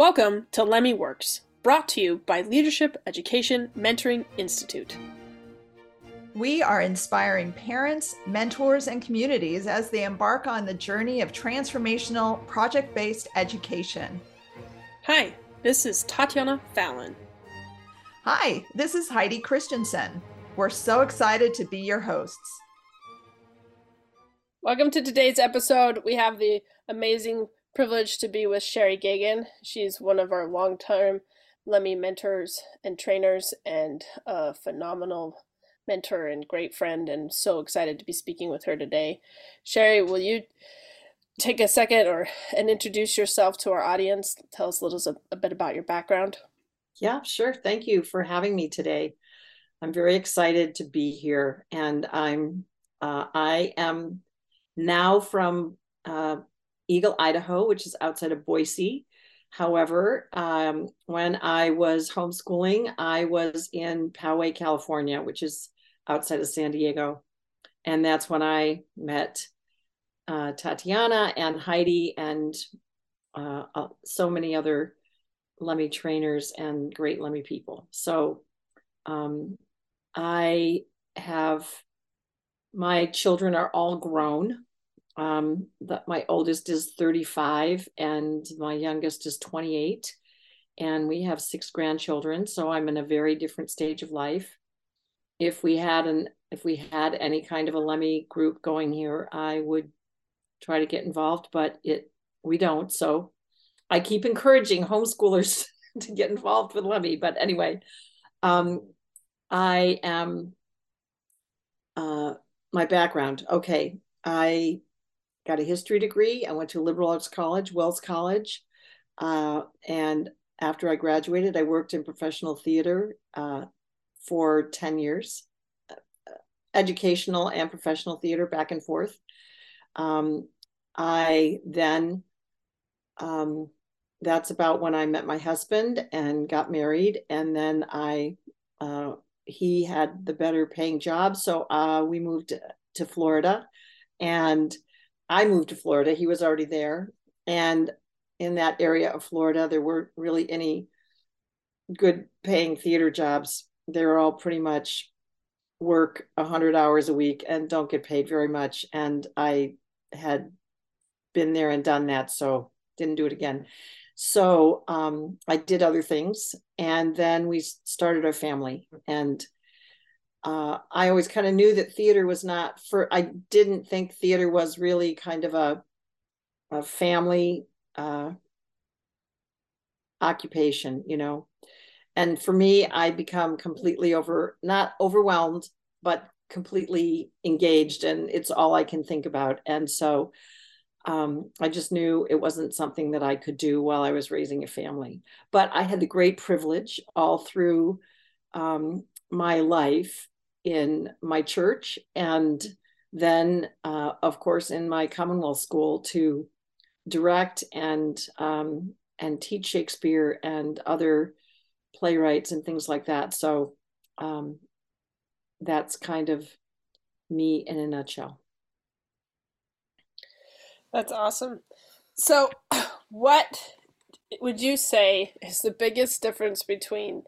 Welcome to LEMI Works, brought to you by Leadership Education Mentoring Institute. We are inspiring parents, mentors, and communities as they embark on the journey of transformational project based education. Hi, this is Tatiana Fallon. Hi, this is Heidi Christensen. We're so excited to be your hosts. Welcome to today's episode. We have the amazing privilege to be with Sheree Gaughan. She's one of our long term LEMI mentors and trainers and a phenomenal mentor and great friend, and so excited to be speaking with her today. Sheree, will you take a second or and introduce yourself to our audience? Tell us a little a bit about your background. Yeah, sure. Thank you for having me today. I'm very excited to be here, and I'm uh, I am now from uh, Eagle, Idaho, which is outside of Boise. However, um, when I was homeschooling, I was in Poway, California, which is outside of San Diego. And that's when I met uh, Tatiana and Heidi and uh, uh, so many other LEMI trainers and great LEMI people. So um, I have, my children are all grown. Um, the, my oldest is 35 and my youngest is 28. And we have six grandchildren. So I'm in a very different stage of life. If we had an if we had any kind of a LEMI group going here, I would try to get involved, but it we don't. So I keep encouraging homeschoolers to get involved with LEMI. But anyway, um, I am uh, my background. Okay, I got a history degree. I went to liberal arts college, Wells College. Uh, and after I graduated, I worked in professional theater uh, for 10 years, uh, educational and professional theater back and forth. Um, I then, um, that's about when I met my husband and got married. And then I, uh, he had the better paying job. So uh, we moved to Florida and I moved to Florida. He was already there. And in that area of Florida, there weren't really any good paying theater jobs. They're all pretty much work 100 hours a week and don't get paid very much. And I had been there and done that, so didn't do it again. So um, I did other things. And then we started our family. And uh, I always kind of knew that theater was not for. I didn't think theater was really kind of a a family uh, occupation, you know. And for me, I become completely over, not overwhelmed, but completely engaged, and it's all I can think about. And so, um, I just knew it wasn't something that I could do while I was raising a family. But I had the great privilege all through um, my life in my church and then uh, of course in my commonwealth school to direct and um, and teach shakespeare and other playwrights and things like that. So um, that's kind of me in a nutshell. That's awesome. So what would you say is the biggest difference between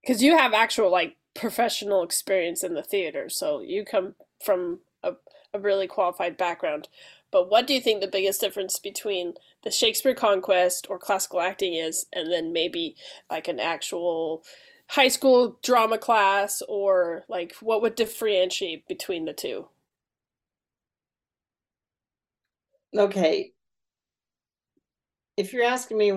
because you have actual like professional experience in the theater, so you come from a, a really qualified background. But what do you think the biggest difference between the Shakespeare Conquest or classical acting is, and then maybe like an actual high school drama class, or like what would differentiate between the two? Okay. If you're asking me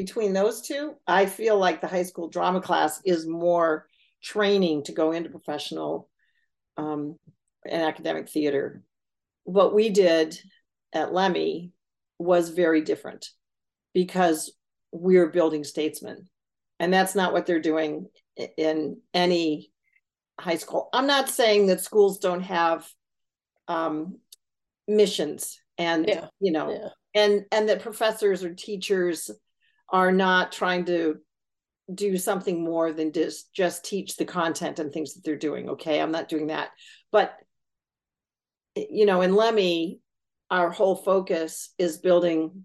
between those two, I feel like the high school drama class is more training to go into professional um, and academic theater. What we did at LEMI was very different because we're building statesmen. And that's not what they're doing in any high school. I'm not saying that schools don't have um, missions and, yeah. you know, yeah. and, and that professors or teachers are not trying to do something more than just just teach the content and things that they're doing okay? I'm not doing that. But you know in LEMI our whole focus is building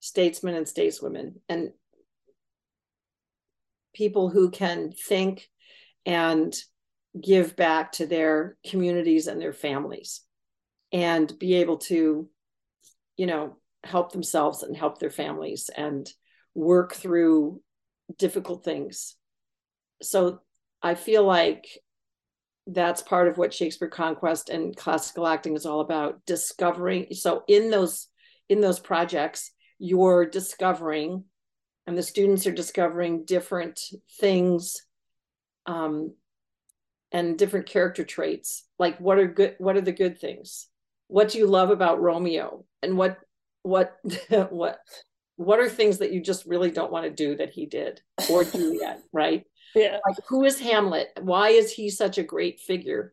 statesmen and stateswomen and people who can think and give back to their communities and their families and be able to you know help themselves and help their families and work through difficult things. So i feel like that's part of what shakespeare conquest and classical acting is all about discovering so in those in those projects you're discovering and the students are discovering different things um, and different character traits. Like what are good what are the good things? What do you love about romeo? And what what what what are things that you just really don't want to do that he did or juliet right? Yeah. Like who is hamlet? Why is he such a great figure?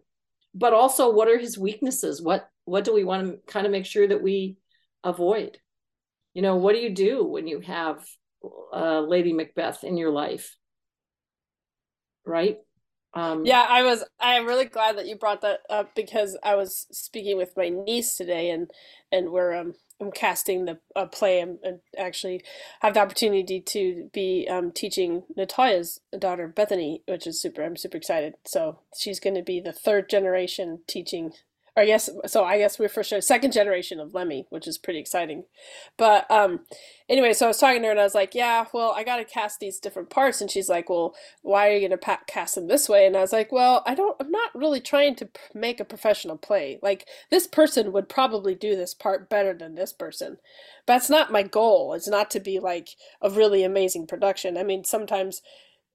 But also what are his weaknesses? What what do we want to kind of make sure that we avoid? You know what do you do when you have uh, lady macbeth in your life? Right? Um, yeah, I was. I'm really glad that you brought that up because I was speaking with my niece today, and and we're um I'm casting the a play and, and actually have the opportunity to be um, teaching Natalia's daughter Bethany, which is super. I'm super excited. So she's going to be the third generation teaching or guess so I guess we're for sure second generation of LEMI, which is pretty exciting. But um anyway, so I was talking to her and I was like, "Yeah, well, I got to cast these different parts." And she's like, "Well, why are you going to cast them this way?" And I was like, "Well, I don't I'm not really trying to make a professional play. Like this person would probably do this part better than this person. But that's not my goal. It's not to be like a really amazing production. I mean, sometimes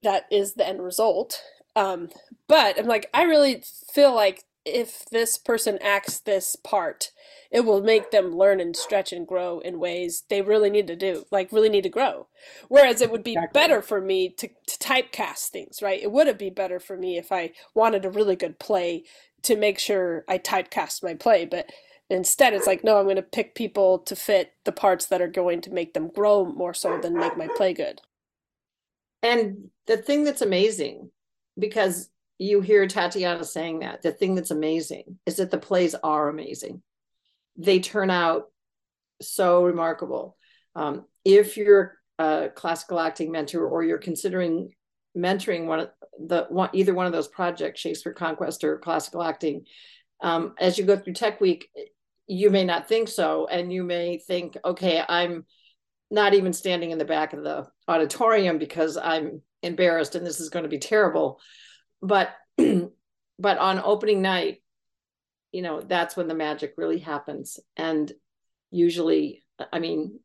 that is the end result. Um, but I'm like, I really feel like if this person acts this part, it will make them learn and stretch and grow in ways they really need to do, like really need to grow. Whereas it would be exactly. better for me to, to typecast things, right? It would have been better for me if I wanted a really good play to make sure I typecast my play. But instead, it's like, no, I'm going to pick people to fit the parts that are going to make them grow more so than make my play good. And the thing that's amazing, because you hear Tatiana saying that. The thing that's amazing is that the plays are amazing. They turn out so remarkable. Um, if you're a classical acting mentor or you're considering mentoring one of the one, either one of those projects, Shakespeare Conquest or classical acting, um, as you go through Tech Week, you may not think so, and you may think, okay, I'm not even standing in the back of the auditorium because I'm embarrassed and this is going to be terrible but but on opening night you know that's when the magic really happens. And usually i mean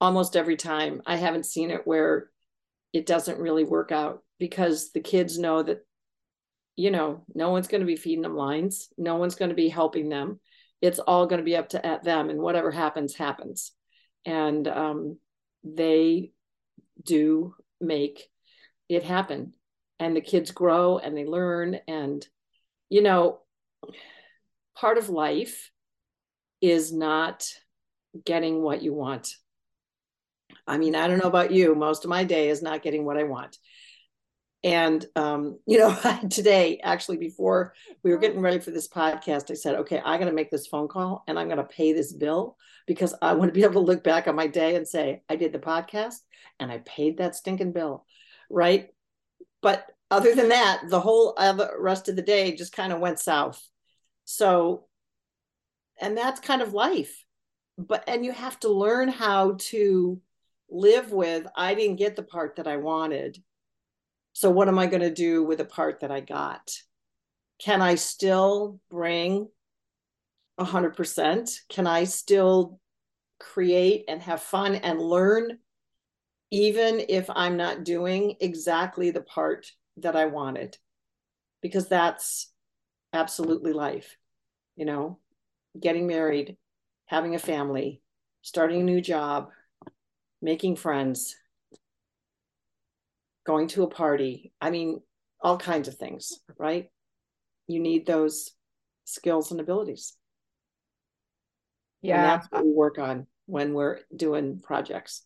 almost every time i haven't seen it where it doesn't really work out because the kids know that you know no one's going to be feeding them lines. No one's going to be helping them. It's all going to be up to at them and whatever happens happens. And um, they do make it happen and the kids grow and they learn. And you know part of life is not getting what you want. I mean i don't know about you most of my day is not getting what i want. And um, you know today actually before we were getting ready for this podcast i said okay i'm going to make this phone call and i'm going to pay this bill because i want to be able to look back on my day and say i did the podcast and i paid that stinking bill. Right but other than that, the whole other rest of the day just kind of went south. So, and that's kind of life. But, and you have to learn how to live with, I didn't get the part that I wanted. So, what am I going to do with the part that I got? Can I still bring 100%? Can I still create and have fun and learn even if I'm not doing exactly the part that I wanted, because that's absolutely life, you know, getting married, having a family, starting a new job, making friends, going to a party. I mean, all kinds of things, right? You need those skills and abilities. Yeah. And that's what we work on when we're doing projects.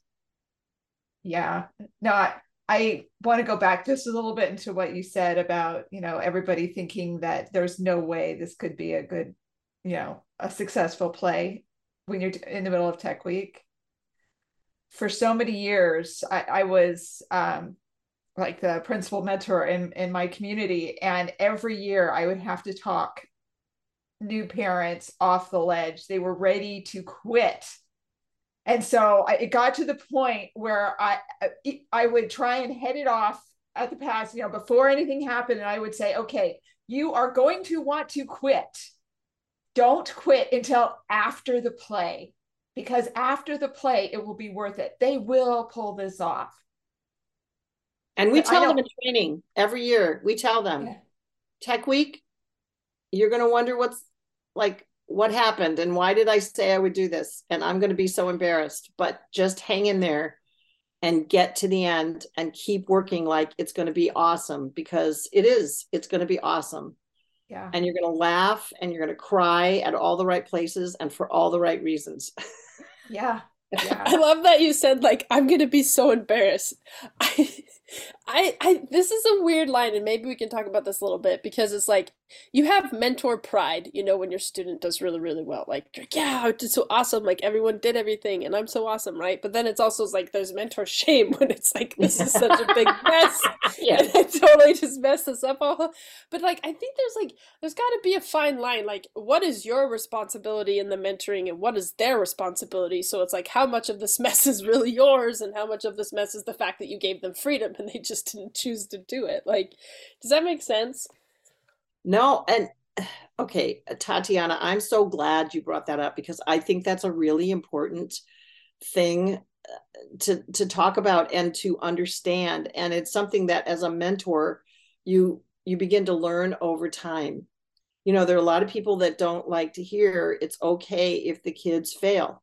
Yeah. No, I, I want to go back just a little bit into what you said about, you know, everybody thinking that there's no way this could be a good, you know, a successful play when you're in the middle of tech week. for so many years, I, I was um, like the principal mentor in, in my community. And every year I would have to talk new parents off the ledge. They were ready to quit. And so I, it got to the point where I I would try and head it off at the pass, you know, before anything happened. And I would say, okay, you are going to want to quit. Don't quit until after the play, because after the play, it will be worth it. They will pull this off. And we tell them in training every year, we tell them yeah. tech week, you're going to wonder what's like, what happened and why did I say I would do this? And I'm going to be so embarrassed, but just hang in there and get to the end and keep working like it's going to be awesome because it is, it's going to be awesome. Yeah. And you're going to laugh and you're going to cry at all the right places and for all the right reasons. yeah. Yeah. I love that you said like I'm gonna be so embarrassed. I I, I this is a weird line and maybe we can talk about this a little bit because it's like you have mentor pride you know when your student does really really well like yeah it's so awesome like everyone did everything and i'm so awesome right but then it's also like there's mentor shame when it's like this is such a big mess yeah and i totally just messed this up all but like i think there's like there's got to be a fine line like what is your responsibility in the mentoring and what is their responsibility so it's like how much of this mess is really yours and how much of this mess is the fact that you gave them freedom and they just didn't choose to do it. Like, does that make sense? No, and okay, Tatiana, I'm so glad you brought that up because I think that's a really important thing uh, to to talk about and to understand. And it's something that as a mentor you you begin to learn over time. You know there are a lot of people that don't like to hear it's okay if the kids fail.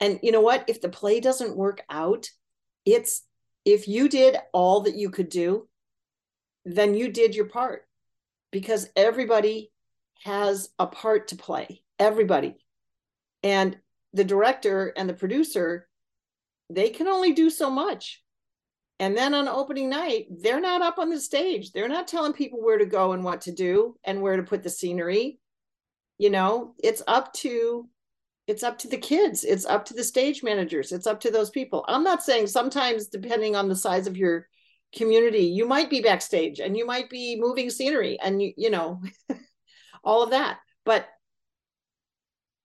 And you know what? If the play doesn't work out it's if you did all that you could do, then you did your part because everybody has a part to play. Everybody. And the director and the producer, they can only do so much. And then on opening night, they're not up on the stage. They're not telling people where to go and what to do and where to put the scenery. You know, it's up to it's up to the kids it's up to the stage managers it's up to those people i'm not saying sometimes depending on the size of your community you might be backstage and you might be moving scenery and you you know all of that but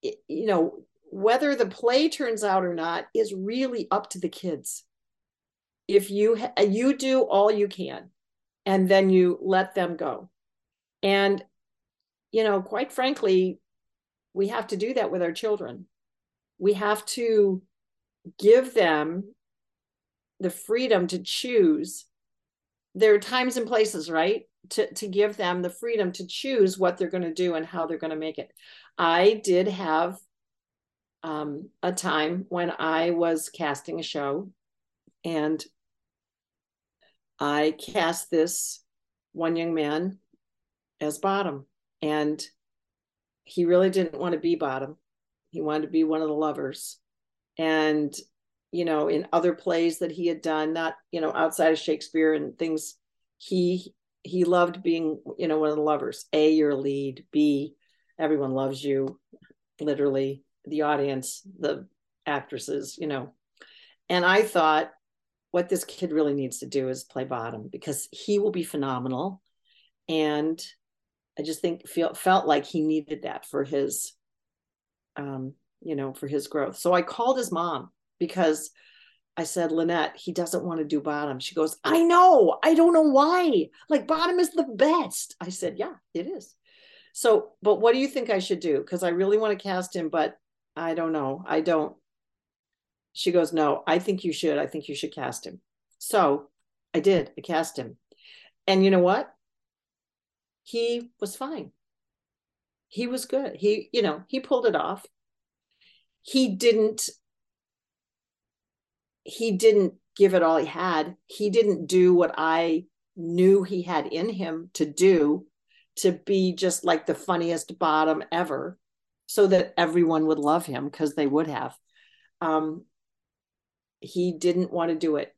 you know whether the play turns out or not is really up to the kids if you you do all you can and then you let them go and you know quite frankly we have to do that with our children. We have to give them the freedom to choose. There are times and places, right? To, to give them the freedom to choose what they're going to do and how they're going to make it. I did have um, a time when I was casting a show and I cast this one young man as bottom. And he really didn't want to be bottom. He wanted to be one of the lovers. And, you know, in other plays that he had done, not, you know, outside of Shakespeare and things, he he loved being, you know, one of the lovers. A, your lead. B, everyone loves you, literally, the audience, the actresses, you know. And I thought, what this kid really needs to do is play bottom because he will be phenomenal. And I just think feel felt like he needed that for his um, you know, for his growth. So I called his mom because I said, Lynette, he doesn't want to do bottom. She goes, I know. I don't know why. Like bottom is the best. I said, Yeah, it is. So, but what do you think I should do? Because I really want to cast him, but I don't know. I don't. She goes, No, I think you should. I think you should cast him. So I did. I cast him. And you know what? he was fine. He was good. He, you know, he pulled it off. He didn't he didn't give it all he had. He didn't do what I knew he had in him to do to be just like the funniest bottom ever so that everyone would love him because they would have. Um, he didn't want to do it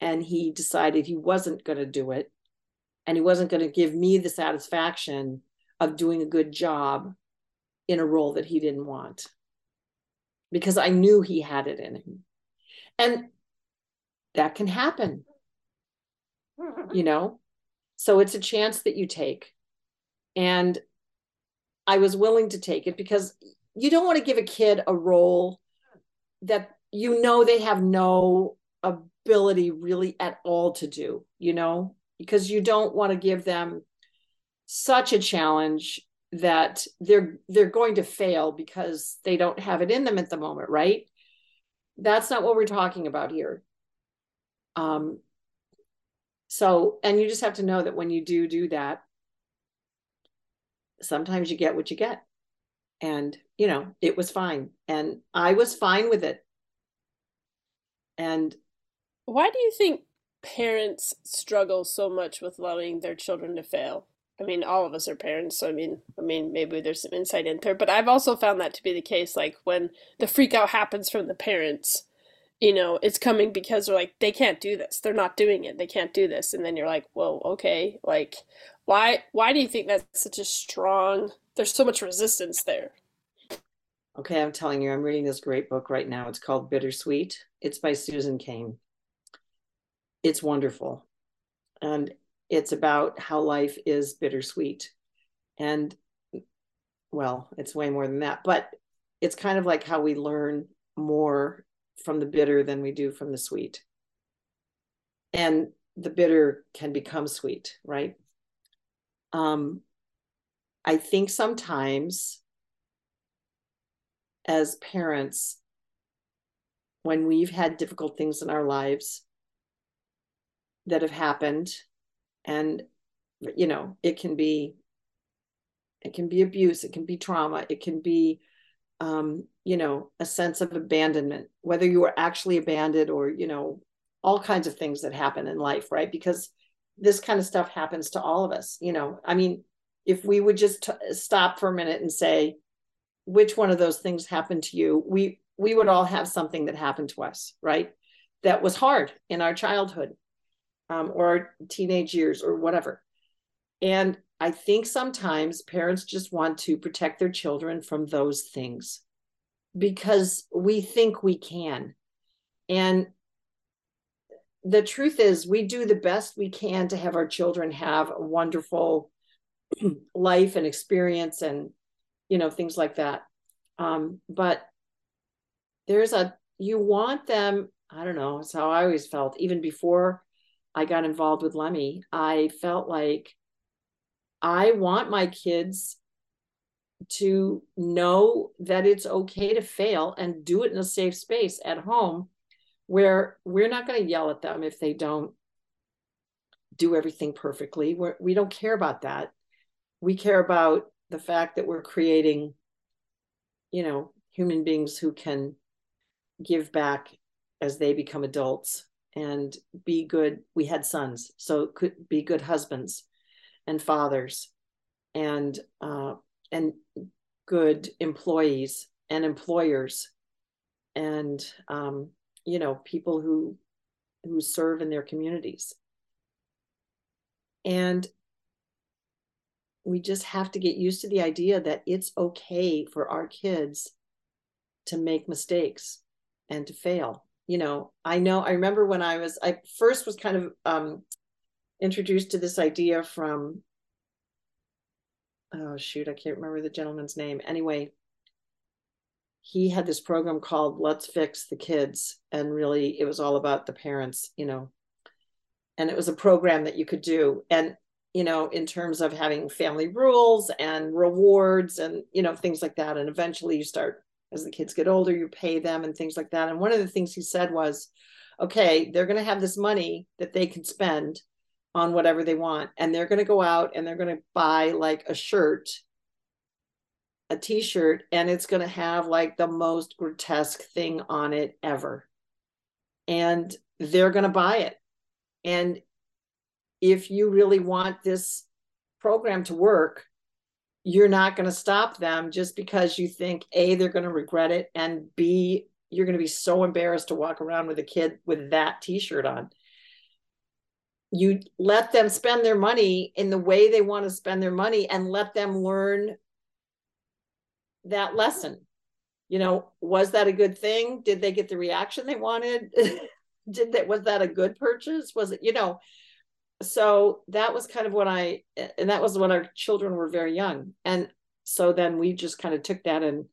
and he decided he wasn't going to do it and he wasn't going to give me the satisfaction of doing a good job in a role that he didn't want because I knew he had it in him. And that can happen, hmm. you know? So it's a chance that you take. And I was willing to take it because you don't want to give a kid a role that you know they have no ability really at all to do, you know, because you don't want to give them such a challenge that they're they're going to fail because they don't have it in them at the moment, right? That's not what we're talking about here. Um so and you just have to know that when you do do that sometimes you get what you get. And you know it was fine. And i was fine with it. And why do you think parents struggle so much with allowing their children to fail i mean all of us are parents so i mean i mean maybe there's some insight in there but i've also found that to be the case like when the freak out happens from the parents you know it's coming because they're like they can't do this they're not doing it they can't do this and then you're like well okay like why why do you think that's such a strong there's so much resistance there Okay, I'm telling you, I'm reading this great book right now. It's called Bittersweet. It's by Susan Cain. It's wonderful. And it's about how life is bittersweet. And well, it's way more than that, but it's kind of like how we learn more from the bitter than we do from the sweet. And the bitter can become sweet, right? Um, I think sometimes as parents when we've had difficult things in our lives that have happened and you know it can be it can be abuse it can be trauma it can be um, you know a sense of abandonment whether you were actually abandoned or you know all kinds of things that happen in life right? Because this kind of stuff happens to all of us you know? I mean if we would just t- stop for a minute and say which one of those things happened to you, we we would all have something that happened to us, right? That was hard in our childhood um, or teenage years or whatever. And I think sometimes parents just want to protect their children from those things because we think we can. And the truth is, we do the best we can to have our children have a wonderful life and experience and you know, things like that. Um, but there's a, you want them, I don't know, it's how I always felt, even before I got involved with LEMI, I felt like I want my kids to know that it's okay to fail and do it in a safe space at home where we're not going to yell at them if they don't do everything perfectly. We're, we don't care about that. We care about the fact that we're creating, you know, human beings who can give back as they become adults and be good. We had sons, so could be good husbands and fathers and uh, and good employees and employers and um, you know people who who serve in their communities and we just have to get used to the idea that it's okay for our kids to make mistakes and to fail you know i know i remember when i was i first was kind of um introduced to this idea from oh shoot i can't remember the gentleman's name anyway he had this program called let's fix the kids and really it was all about the parents you know and it was a program that you could do and you know, in terms of having family rules and rewards and, you know, things like that. And eventually you start, as the kids get older, you pay them and things like that. And one of the things he said was, okay, they're going to have this money that they can spend on whatever they want. And they're going to go out and they're going to buy like a shirt, a t shirt, and it's going to have like the most grotesque thing on it ever. And they're going to buy it. And if you really want this program to work, you're not going to stop them just because you think A, they're going to regret it, and B, you're going to be so embarrassed to walk around with a kid with that t shirt on. You let them spend their money in the way they want to spend their money and let them learn that lesson. you know, was that a good thing? Did they get the reaction they wanted? Did that was that a good purchase? Was it, you know, so that was kind of what I and that was when our children were very young. And so then we just kind of took that and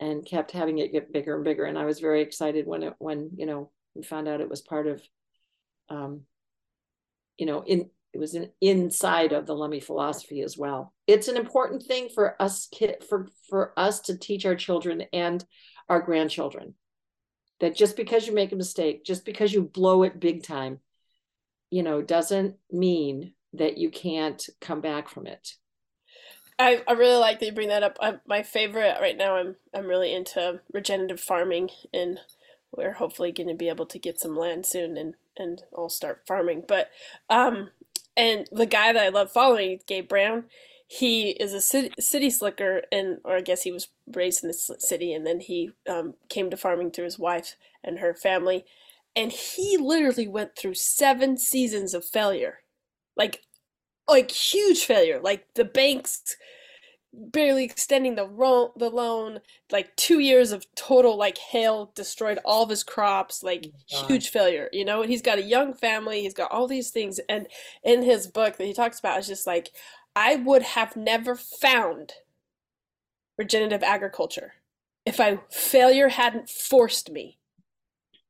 and kept having it get bigger and bigger. And I was very excited when it when, you know, we found out it was part of um, you know, in it was an inside of the LEMI philosophy as well. It's an important thing for us kid for for us to teach our children and our grandchildren that just because you make a mistake, just because you blow it big time, you know, doesn't mean that you can't come back from it. I, I really like that you bring that up. I, my favorite right now, I'm I'm really into regenerative farming, and we're hopefully going to be able to get some land soon and and I'll start farming. But um, and the guy that I love following, Gabe Brown, he is a city, city slicker, and or I guess he was raised in the city, and then he um, came to farming through his wife and her family, and he literally went through seven seasons of failure, like like huge failure, like the banks barely extending the ro- the loan. Like 2 years of total like hail destroyed all of his crops. Like oh huge failure you know? And he's got a young family. He's got all these things. And in his book that he talks about is just like I would have never found regenerative agriculture if I failure hadn't forced me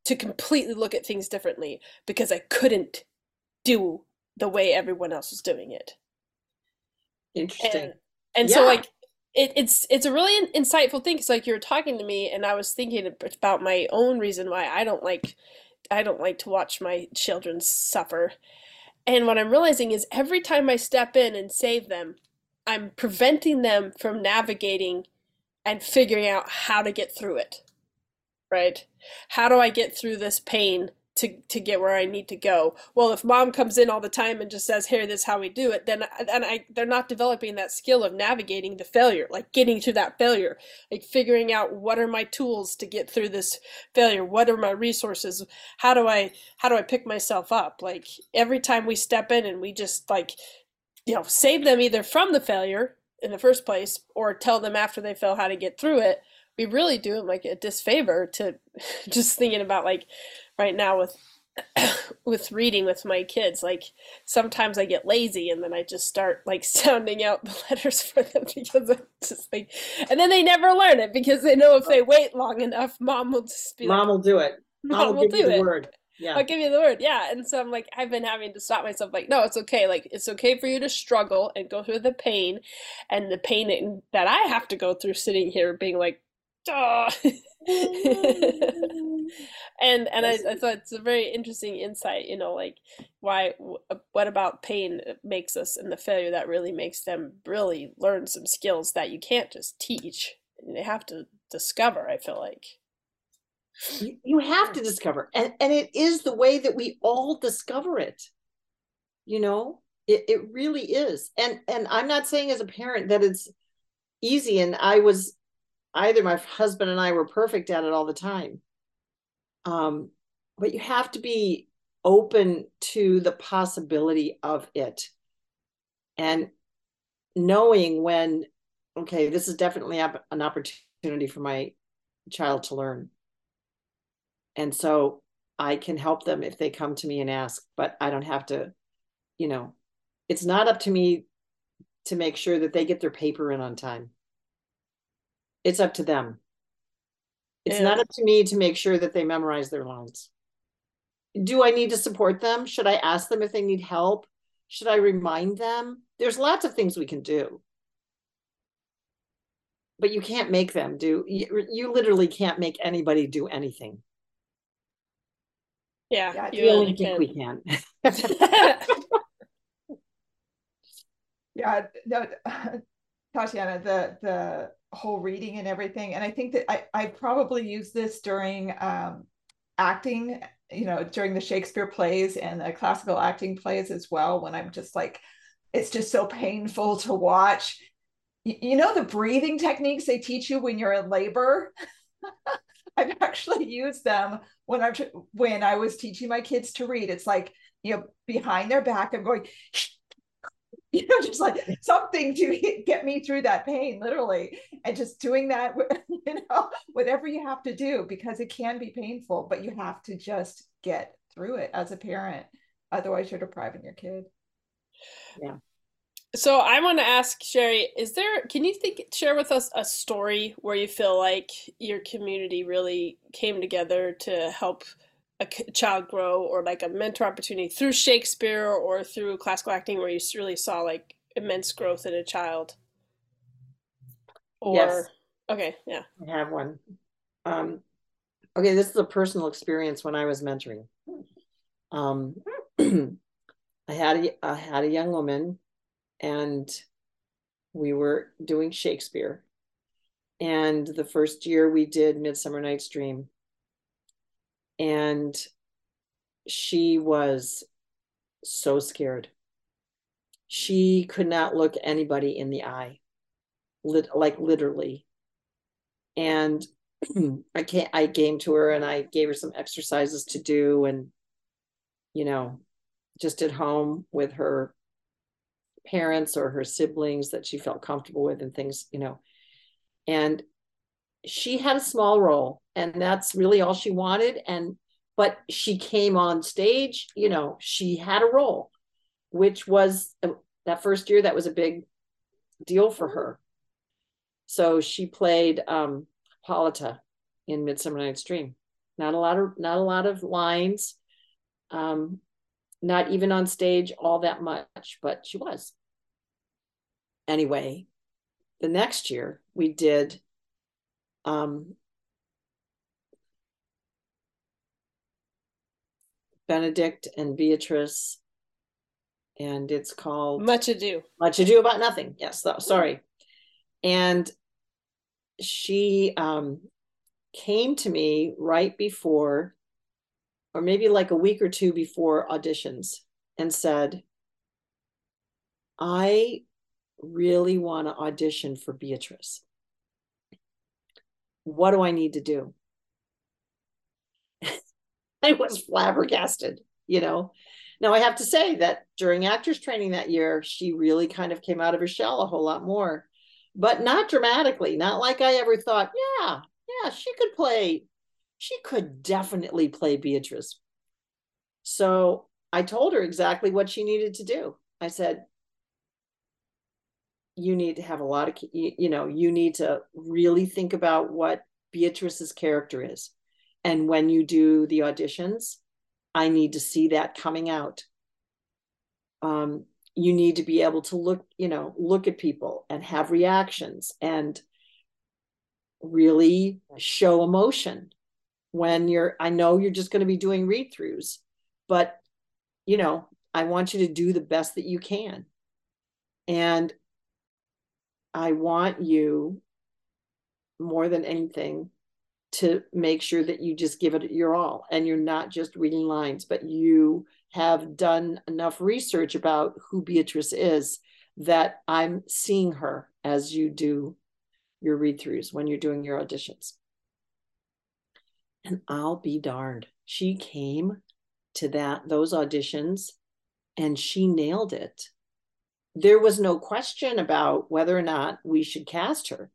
to completely look at things differently because I couldn't do the way everyone else was doing it. Interesting. And and yeah. so like it, it's it's a really insightful thing because like you were talking to me and I was thinking about my own reason why I don't like I don't like to watch my children suffer. And what I'm realizing is every time I step in and save them, I'm preventing them from navigating and figuring out how to get through it. Right? How do I get through this pain to to get where I need to go. Well, if mom comes in all the time and just says, "Here, this is how we do it," then and I they're not developing that skill of navigating the failure, like getting through that failure, like figuring out what are my tools to get through this failure, what are my resources, how do I how do I pick myself up? Like every time we step in and we just like you know save them either from the failure in the first place or tell them after they fail how to get through it we really do them like a disfavor to just thinking about like right now with with reading with my kids like sometimes i get lazy and then i just start like sounding out the letters for them because it's just like and then they never learn it because they know if they oh. wait long enough mom will just be mom like, will do it. Mom, mom will, will do it. word. Yeah. I'll give you the word. Yeah. And so i'm like i've been having to stop myself like no it's okay. Like it's okay for you to struggle and go through the pain and the pain that i have to go through sitting here being like and and I, I, thought it's a very interesting insight you know like why uh, what about pain makes us and the failure that really makes them really learn some skills that you can't just teach. They have to discover i feel like. You have to discover and and it is the way that we all discover it. You know? It, it really is. And and i'm not saying as a parent that it's easy and i was either my husband and i were perfect at it all the time. Um, but you have to be open to the possibility of it. And knowing when okay this is definitely an opportunity for my child to learn. And so i can help them if they come to me and ask but i don't have to you know it's not up to me to make sure that they get their paper in on time it's up to them it's yeah. not up to me to make sure that they memorize their lines. Do I need to support them? Should I ask them if they need help? Should I remind them? There's lots of things we can do. But you can't make them do, you, you literally can't make anybody do anything. Yeah, yeah you really think we can. yeah, no, Tatiana, the the whole reading and everything. And I think that I, I probably use this during um, acting, you know, during the Shakespeare plays and the classical acting plays as well, when I'm just like, it's just so painful to watch. You, you know, the breathing techniques they teach you when you're in labor. I've actually used them when I when I was teaching my kids to read. It's like you know behind their back, I'm going you know, just like something to get me through that pain, literally, and just doing that, you know, whatever you have to do because it can be painful, but you have to just get through it as a parent. Otherwise, you're depriving your kid. Yeah. So I want to ask Sheree, is there can you think share with us a story where you feel like your community really came together to help a child grow or like a mentor opportunity through Shakespeare or through classical acting where you really saw like immense growth in a child? Or yes. okay, yeah. I have one. Um okay, this is a personal experience when I was mentoring. Um I had a I had a young woman and we were doing Shakespeare. And the first year we did Midsummer Night's Dream. And she was so scared. She could not look anybody in the eye, lit, like literally. And I can't, I came to her and I gave her some exercises to do and, you know, just at home with her parents or her siblings that she felt comfortable with and things, you know. And she had a small role and that's really all she wanted and but she came on stage, you know, she had a role which was uh, that first year that was a big deal for her. So she played um Hippolyta in Midsummer Night's Dream. Not a lot of not a lot of lines. Um, not even on stage all that much, but she was. Anyway, the next year we did um, Benedict and Beatrice, and it's called Much Ado. Much Ado About Nothing. Yes, sorry. And she um, came to me right before or maybe like a week or two before auditions and said, I really want to audition for Beatrice. What do I need to do? I was flabbergasted, you know. Now, I have to say that during actors training that year, she really kind of came out of her shell a whole lot more, but not dramatically, not like I ever thought, yeah, yeah, she could play she could definitely play Beatrice. So I told her exactly what she needed to do. I said, you need to have a lot of, you know, you need to really think about what Beatrice's character is. And when you do the auditions, I need to see that coming out. Um, you need to be able to look, you know, look at people and have reactions and really show emotion when you're i know you're just going to be doing read throughs but you know i want you to do the best that you can and i want you more than anything to make sure that you just give it your all and you're not just reading lines but you have done enough research about who beatrice is that i'm seeing her as you do your read throughs when you're doing your auditions and I'll be darned. She came to that those auditions and she nailed it. There was no question about whether or not we should cast her.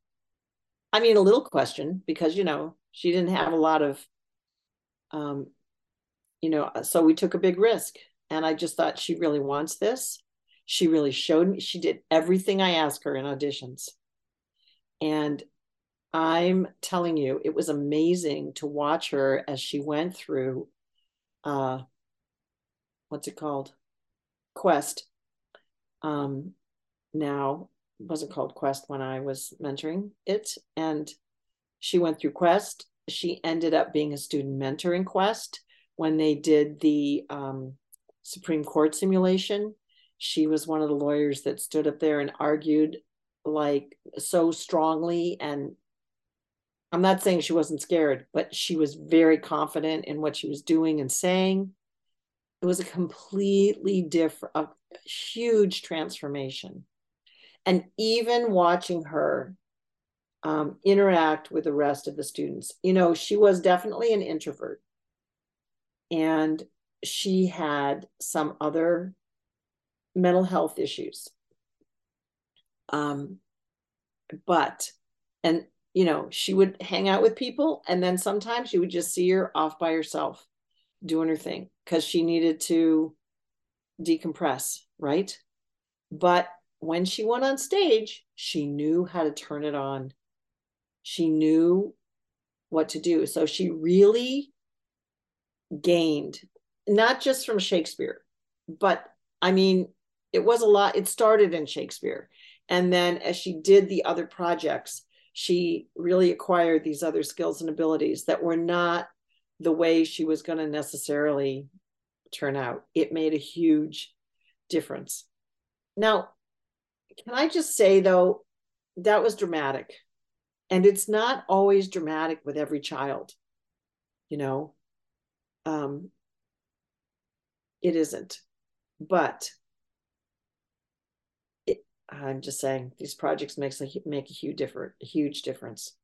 I mean, a little question because you know she didn't have a lot of, um, you know. So we took a big risk, and I just thought she really wants this. She really showed me. She did everything I asked her in auditions, and I'm telling you, it was amazing to watch her as she went through uh what's it called? Quest. Um now wasn't called Quest when I was mentoring it. And she went through Quest. She ended up being a student mentor in Quest when they did the um, Supreme Court simulation. She was one of the lawyers that stood up there and argued like so strongly and I'm not saying she wasn't scared, but she was very confident in what she was doing and saying. It was a completely different, huge transformation. And even watching her um, interact with the rest of the students, you know, she was definitely an introvert. And she had some other mental health issues Um, but, and, you know, she would hang out with people, and then sometimes you would just see her off by herself doing her thing because she needed to decompress, right? But when she went on stage, she knew how to turn it on. She knew what to do. So she really gained, not just from Shakespeare, but I mean, it was a lot. It started in Shakespeare. And then as she did the other projects, she really acquired these other skills and abilities that were not the way she was going to necessarily turn out. It made a huge difference. Now, can I just say though, that was dramatic. And it's not always dramatic with every child, you know. Um, it isn't. But it, I'm just saying these projects makes a, make a huge different huge difference.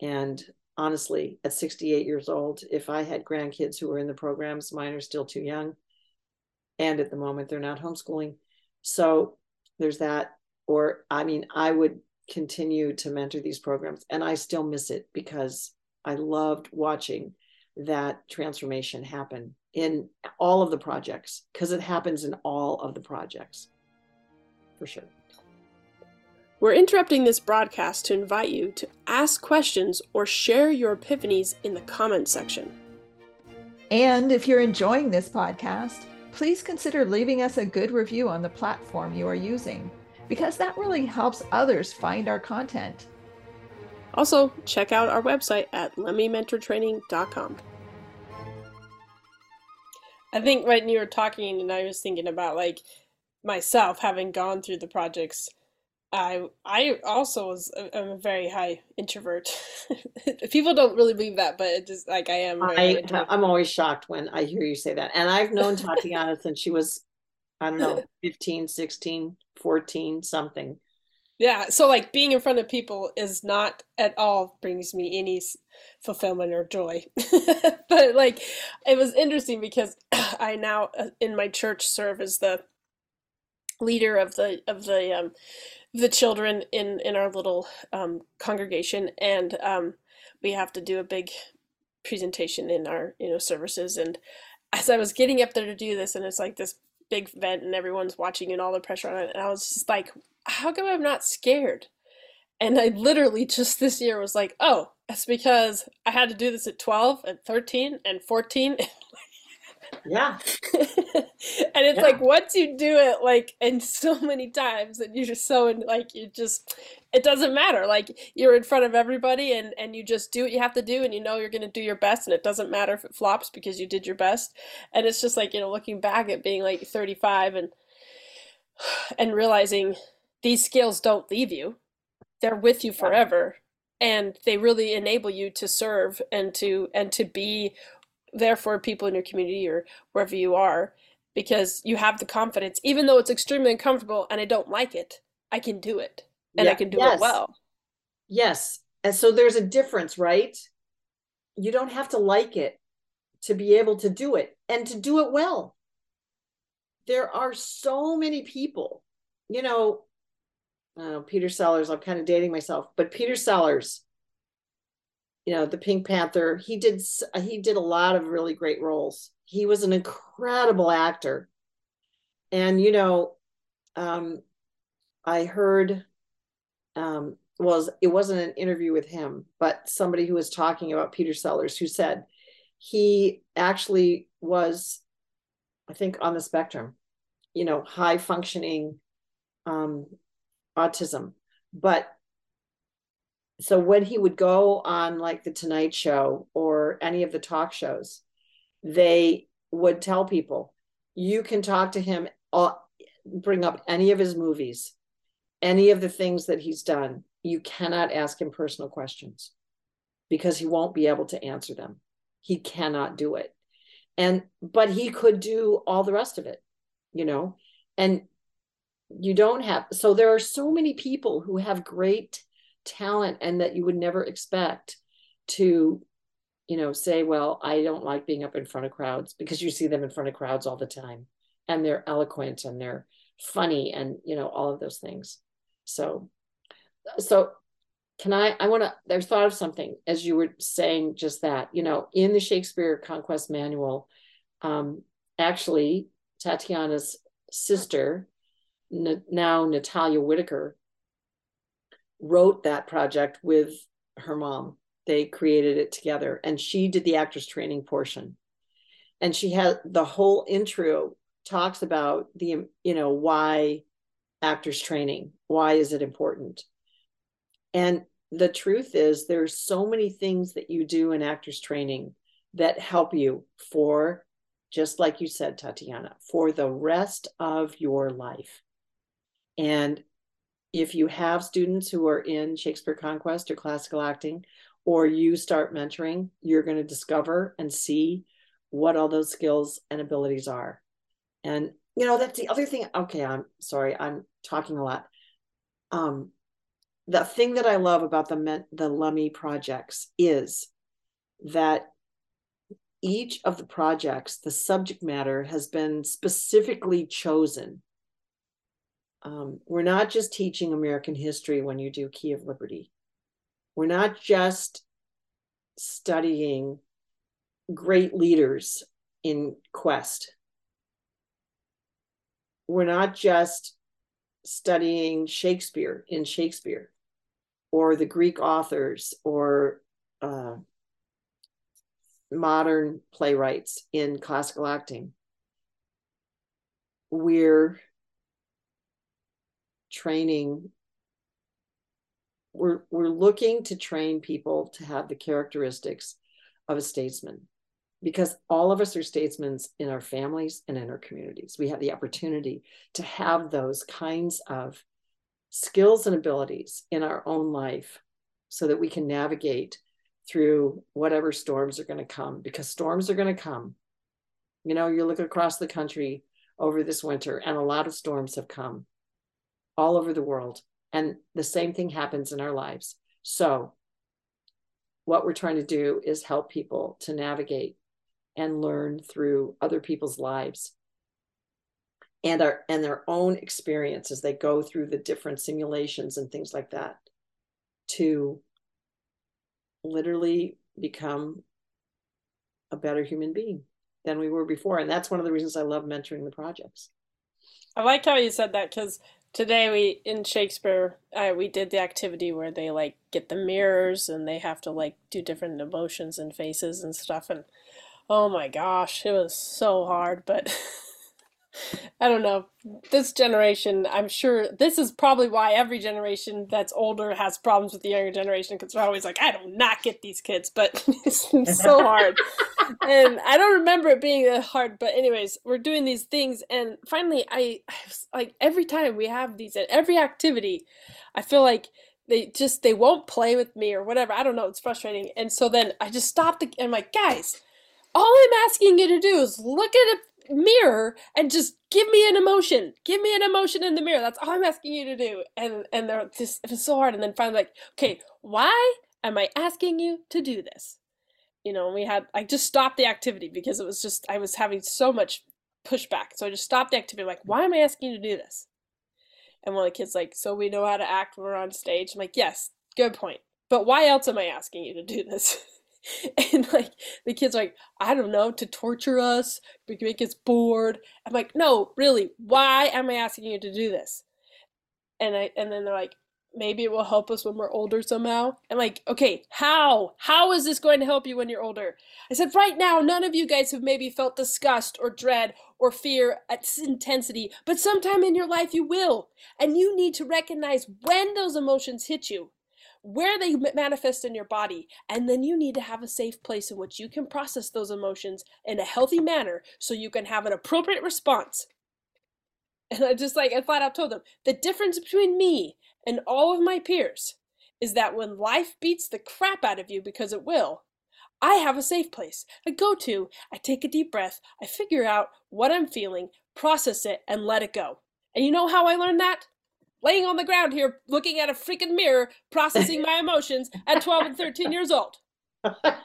And honestly, at 68 years old, if I had grandkids who were in the programs, mine are still too young. And at the moment, they're not homeschooling. So there's that. Or, I mean, I would continue to mentor these programs, and I still miss it because I loved watching that transformation happen in all of the projects because it happens in all of the projects for sure. We're interrupting this broadcast to invite you to ask questions or share your epiphanies in the comments section. And if you're enjoying this podcast, please consider leaving us a good review on the platform you are using, because that really helps others find our content. Also, check out our website at lemimentortraining.com. I think when you were talking, and I was thinking about like myself having gone through the projects I I also was a, I'm a very high introvert. People don't really believe that, but it just like I am. I I'm always shocked when I hear you say that. And I've known Tatiana since she was I don't know 15, 16, 14 something. Yeah, so like being in front of people is not at all brings me any fulfillment or joy. but like it was interesting because I now uh, in my church serve as the leader of the of the um, the children in in our little um, congregation, and um, we have to do a big presentation in our you know services. And as I was getting up there to do this, and it's like this big event, and everyone's watching, and all the pressure on it, and I was just like, how come I'm not scared? And I literally just this year was like, oh, that's because I had to do this at 12 and 13 and 14. Yeah. and it's yeah. like once you do it like and so many times and you're just so in, like you just it doesn't matter. Like you're in front of everybody and and you just do what you have to do and you know you're going to do your best and it doesn't matter if it flops because you did your best. And it's just like, you know, looking back at being like 35 and and realizing these skills don't leave you. They're with you forever and they really enable you to serve and to and to be there for people in your community or wherever you are because you have the confidence even though it's extremely uncomfortable and i don't like it i can do it and yeah, i can do yes. it well. Yes and so there's a difference right? You don't have to like it to be able to do it and to do it well. There are so many people you know uh, peter sellers i'm kind of dating myself but peter sellers you know the pink panther he did he did a lot of really great roles. He was an incredible actor. And you know um i heard um was it wasn't an interview with him but somebody who was talking about peter sellers who said he actually was i think on the spectrum you know high functioning um autism. But so when he would go on like the tonight show or any of the talk shows they would tell people you can talk to him uh, bring up any of his movies any of the things that he's done. You cannot ask him personal questions because he won't be able to answer them. He cannot do it. And but he could do all the rest of it you know? And you don't have so there are so many people who have great talent and that you would never expect to you know say well i don't like being up in front of crowds because you see them in front of crowds all the time and they're eloquent and they're funny and you know all of those things. So, so can I, I want to, there's thought of something as you were saying just that, you know, in the Shakespeare Conquest Manual, um, actually, Tatiana's sister, N- now Natalia Whitaker, wrote that project with her mom. They created it together, and she did the actors training portion. And she had the whole intro talks about the, you know, why actors training, why is it important? And the truth is, there's so many things that you do in actors training that help you for, just like you said, Tatiana, for the rest of your life. And if you have students who are in Shakespeare Conquest or classical acting, or you start mentoring, you're going to discover and see what all those skills and abilities are. And you know, that's the other thing. Okay, I'm sorry, I'm talking a lot. Um, the thing that I love about the the LEMI projects is that each of the projects, the subject matter has been specifically chosen. Um, we're not just teaching American history when you do Key of Liberty. We're not just studying great leaders in Quest. We're not just studying Shakespeare in Shakespeare or the Greek authors or uh, modern playwrights in classical acting. We're training we're we're looking to train people to have the characteristics of a statesman because all of us are statesmen in our families and in our communities. We have the opportunity to have those kinds of skills and abilities in our own life so that we can navigate through whatever storms are going to come because storms are going to come. You know you look across the country over this winter and a lot of storms have come all over the world and the same thing happens in our lives. So, what we're trying to do is help people to navigate and learn through other people's lives and our and their own experience as they go through the different simulations and things like that to literally become a better human being than we were before and that's one of the reasons i love mentoring the projects i like how you said that because Today we in Shakespeare uh, we did the activity where they like get the mirrors and they have to like do different emotions and faces and stuff and oh my gosh it was so hard but I don't know. This generation, I'm sure this is probably why every generation that's older has problems with the younger generation because they're always like, I do not get these kids, but it's so hard. and I don't remember it being that hard, but anyways, we're doing these things, and finally, I, I like every time we have these at every activity, I feel like they just they won't play with me or whatever. I don't know. It's frustrating, and so then I just stop the. I'm like, guys, all I'm asking you to do is look at a mirror and just give me an emotion. Give me an emotion in the mirror. That's all I'm asking you to do. And and they're just it was so hard. And then finally like, okay, why am I asking you to do this? You know, and we had I just stopped the activity because it was just I was having so much pushback. So I just stopped the activity, like, why am I asking you to do this? And one of the kids like, so we know how to act when we're on stage. I'm like, yes, good point. But why else am I asking you to do this? and like the kids like i don't know to torture us make us bored. I'm like no really why am i asking you to do this? And i and then they're like maybe it will help us when we're older somehow. I'm like okay how? How is this going to help you when you're older? I said right now none of you guys have maybe felt disgust or dread or fear at intensity but sometime in your life you will and you need to recognize when those emotions hit you where they manifest in your body. And then you need to have a safe place in which you can process those emotions in a healthy manner so you can have an appropriate response. And I just like, I flat out told them the difference between me and all of my peers is that when life beats the crap out of you, because it will, I have a safe place. I go to, I take a deep breath, I figure out what I'm feeling, process it, and let it go. And you know how I learned that? Laying on the ground here looking at a freaking mirror processing my emotions at 12 and 13 years old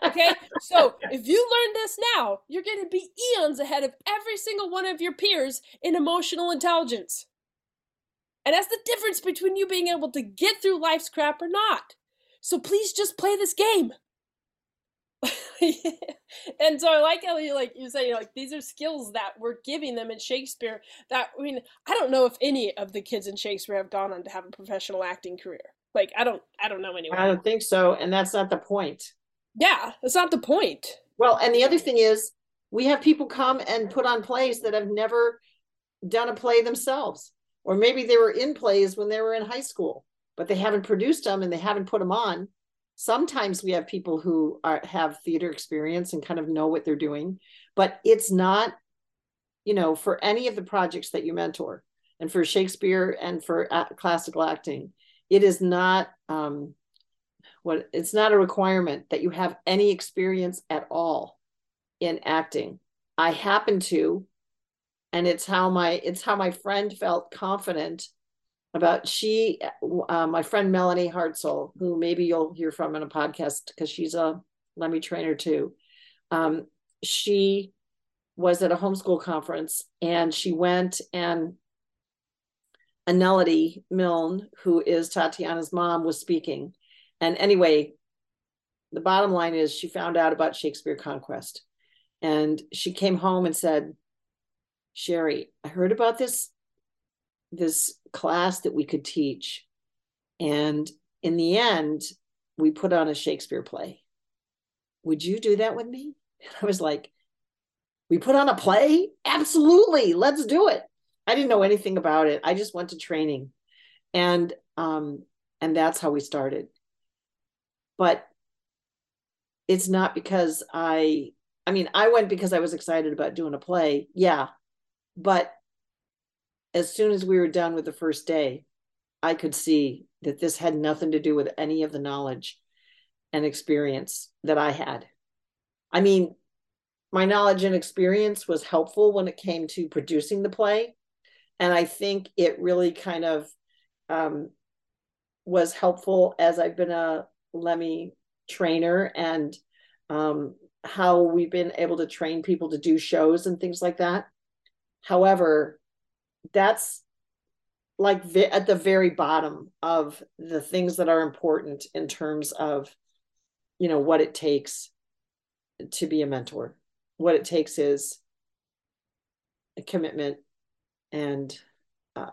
okay so if you learn this now you're going to be eons ahead of every single one of your peers in emotional intelligence And that's the difference between you being able to get through life's crap or not. So please just play this game. and so I like how you like you say like these are skills that we're giving them in Shakespeare that I mean I don't know if any of the kids in Shakespeare have gone on to have a professional acting career. Like I don't I don't know anyone. I don't think so and that's not the point. Yeah, that's not the point. Well, and the other thing is we have people come and put on plays that have never done a play themselves or maybe they were in plays when they were in high school but they haven't produced them and they haven't put them on sometimes we have people who are, have theater experience and kind of know what they're doing but it's not you know for any of the projects that you mentor and for shakespeare and for classical acting it is not um, what it's not a requirement that you have any experience at all in acting. I happen to and it's how my it's how my friend felt confident about she uh, my friend melanie hartzell who maybe you'll hear from in a podcast because she's a LEMI trainer too um, she was at a homeschool conference and she went and Aneladee Milne, who is Tatiana's mom, was speaking. And anyway, the bottom line is she found out about Shakespeare Conquest. And she came home and said, Sheree, I heard about this this class that we could teach. And in the end, we put on a Shakespeare play. Would you do that with me? And I was like, we put on a play? Absolutely. Let's do it. I didn't know anything about it. I just went to training. And um and that's how we started. But it's not because I I mean, I went because I was excited about doing a play. Yeah. But as soon as we were done with the first day, I could see that this had nothing to do with any of the knowledge and experience that I had. I mean, my knowledge and experience was helpful when it came to producing the play. And I think it really kind of um, was helpful as I've been a LEMI trainer and um, how we've been able to train people to do shows and things like that. However, that's like vi- at the very bottom of the things that are important in terms of you know what it takes to be a mentor. What it takes is a commitment and uh,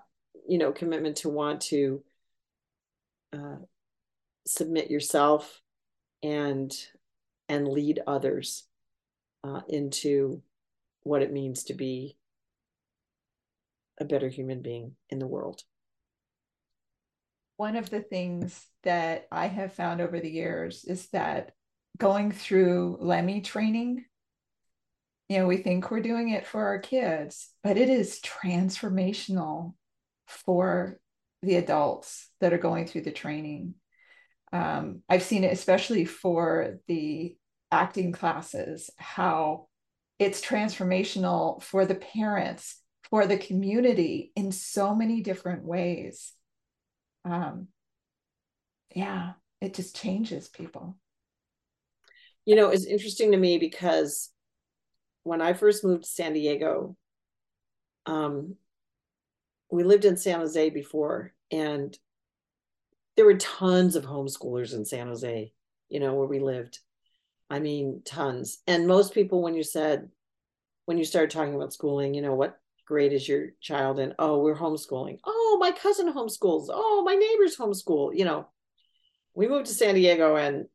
you know commitment to want to uh, submit yourself and and lead others uh, into what it means to be a better human being in the world. One of the things that I have found over the years is that going through LEMI training, you know, we think we're doing it for our kids, but it is transformational for the adults that are going through the training. Um, I've seen it especially for the acting classes, how it's transformational for the parents for the community in so many different ways. Um, yeah, it just changes people. You know, it's interesting to me because when I first moved to San Diego, um, we lived in San Jose before, and there were tons of homeschoolers in San Jose, you know, where we lived. I mean, tons. And most people, when you said, when you started talking about schooling, you know, what grade is your child in? Oh, we're homeschooling. Oh, my cousin homeschools. Oh, my neighbors homeschool. You know, we moved to San Diego and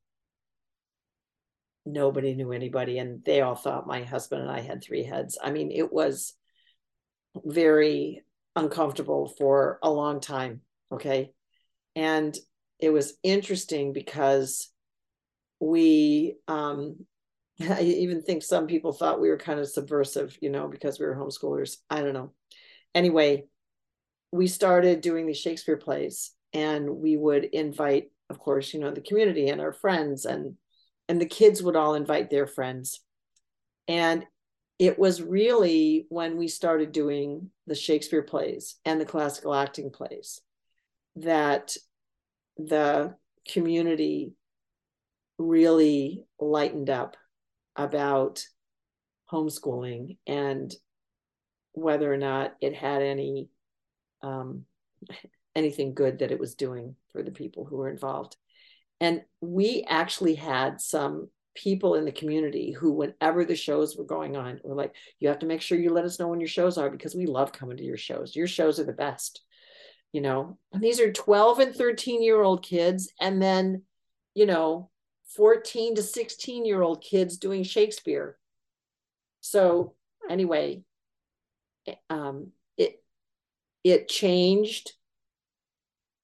nobody knew anybody. And they all thought my husband and I had three heads. I mean, it was very uncomfortable for a long time. Okay. And it was interesting because we um I even think some people thought we were kind of subversive, you know, because we were homeschoolers. I don't know. Anyway, we started doing these Shakespeare plays and we would invite, of course, you know, the community and our friends and and the kids would all invite their friends. And it was really when we started doing the Shakespeare plays and the classical acting plays that the community really lightened up about homeschooling and whether or not it had any um, anything good that it was doing for the people who were involved. And we actually had some people in the community who, whenever the shows were going on, were like, you have to make sure you let us know when your shows are because we love coming to your shows. Your shows are the best. You know, and these are 12 and 13 year old kids. And then, you know, 14 to 16 year old kids doing Shakespeare. So, anyway, um, it it changed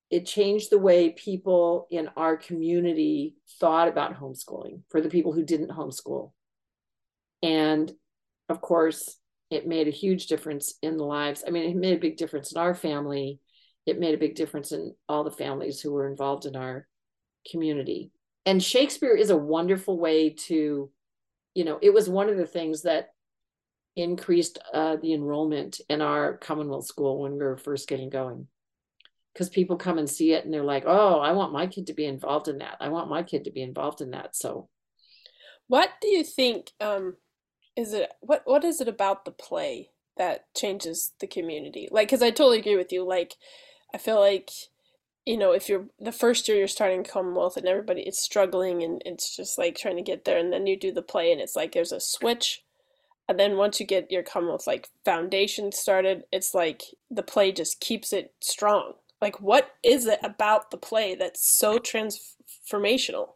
it changed the way people in our community thought about homeschooling for the people who didn't homeschool. And of course, it made a huge difference in the lives. I mean, it made a big difference in our family. It made a big difference in all the families who were involved in our community. And Shakespeare is a wonderful way to, you know, it was one of the things that increased uh, the enrollment in our Commonwealth school when we were first getting going because people come and see it and they're like, oh, I want my kid to be involved in that. I want my kid to be involved in that. So, what do you think? Um, is it what what is it about the play that changes the community? Like, because I totally agree with you. Like, I feel like you know if you're the first year you're starting Commonwealth and everybody is struggling and it's just like trying to get there, and then you do the play and it's like there's a switch. And then once you get your Commonwealth like foundation started, it's like the play just keeps it strong like, what is it about the play that's so transformational?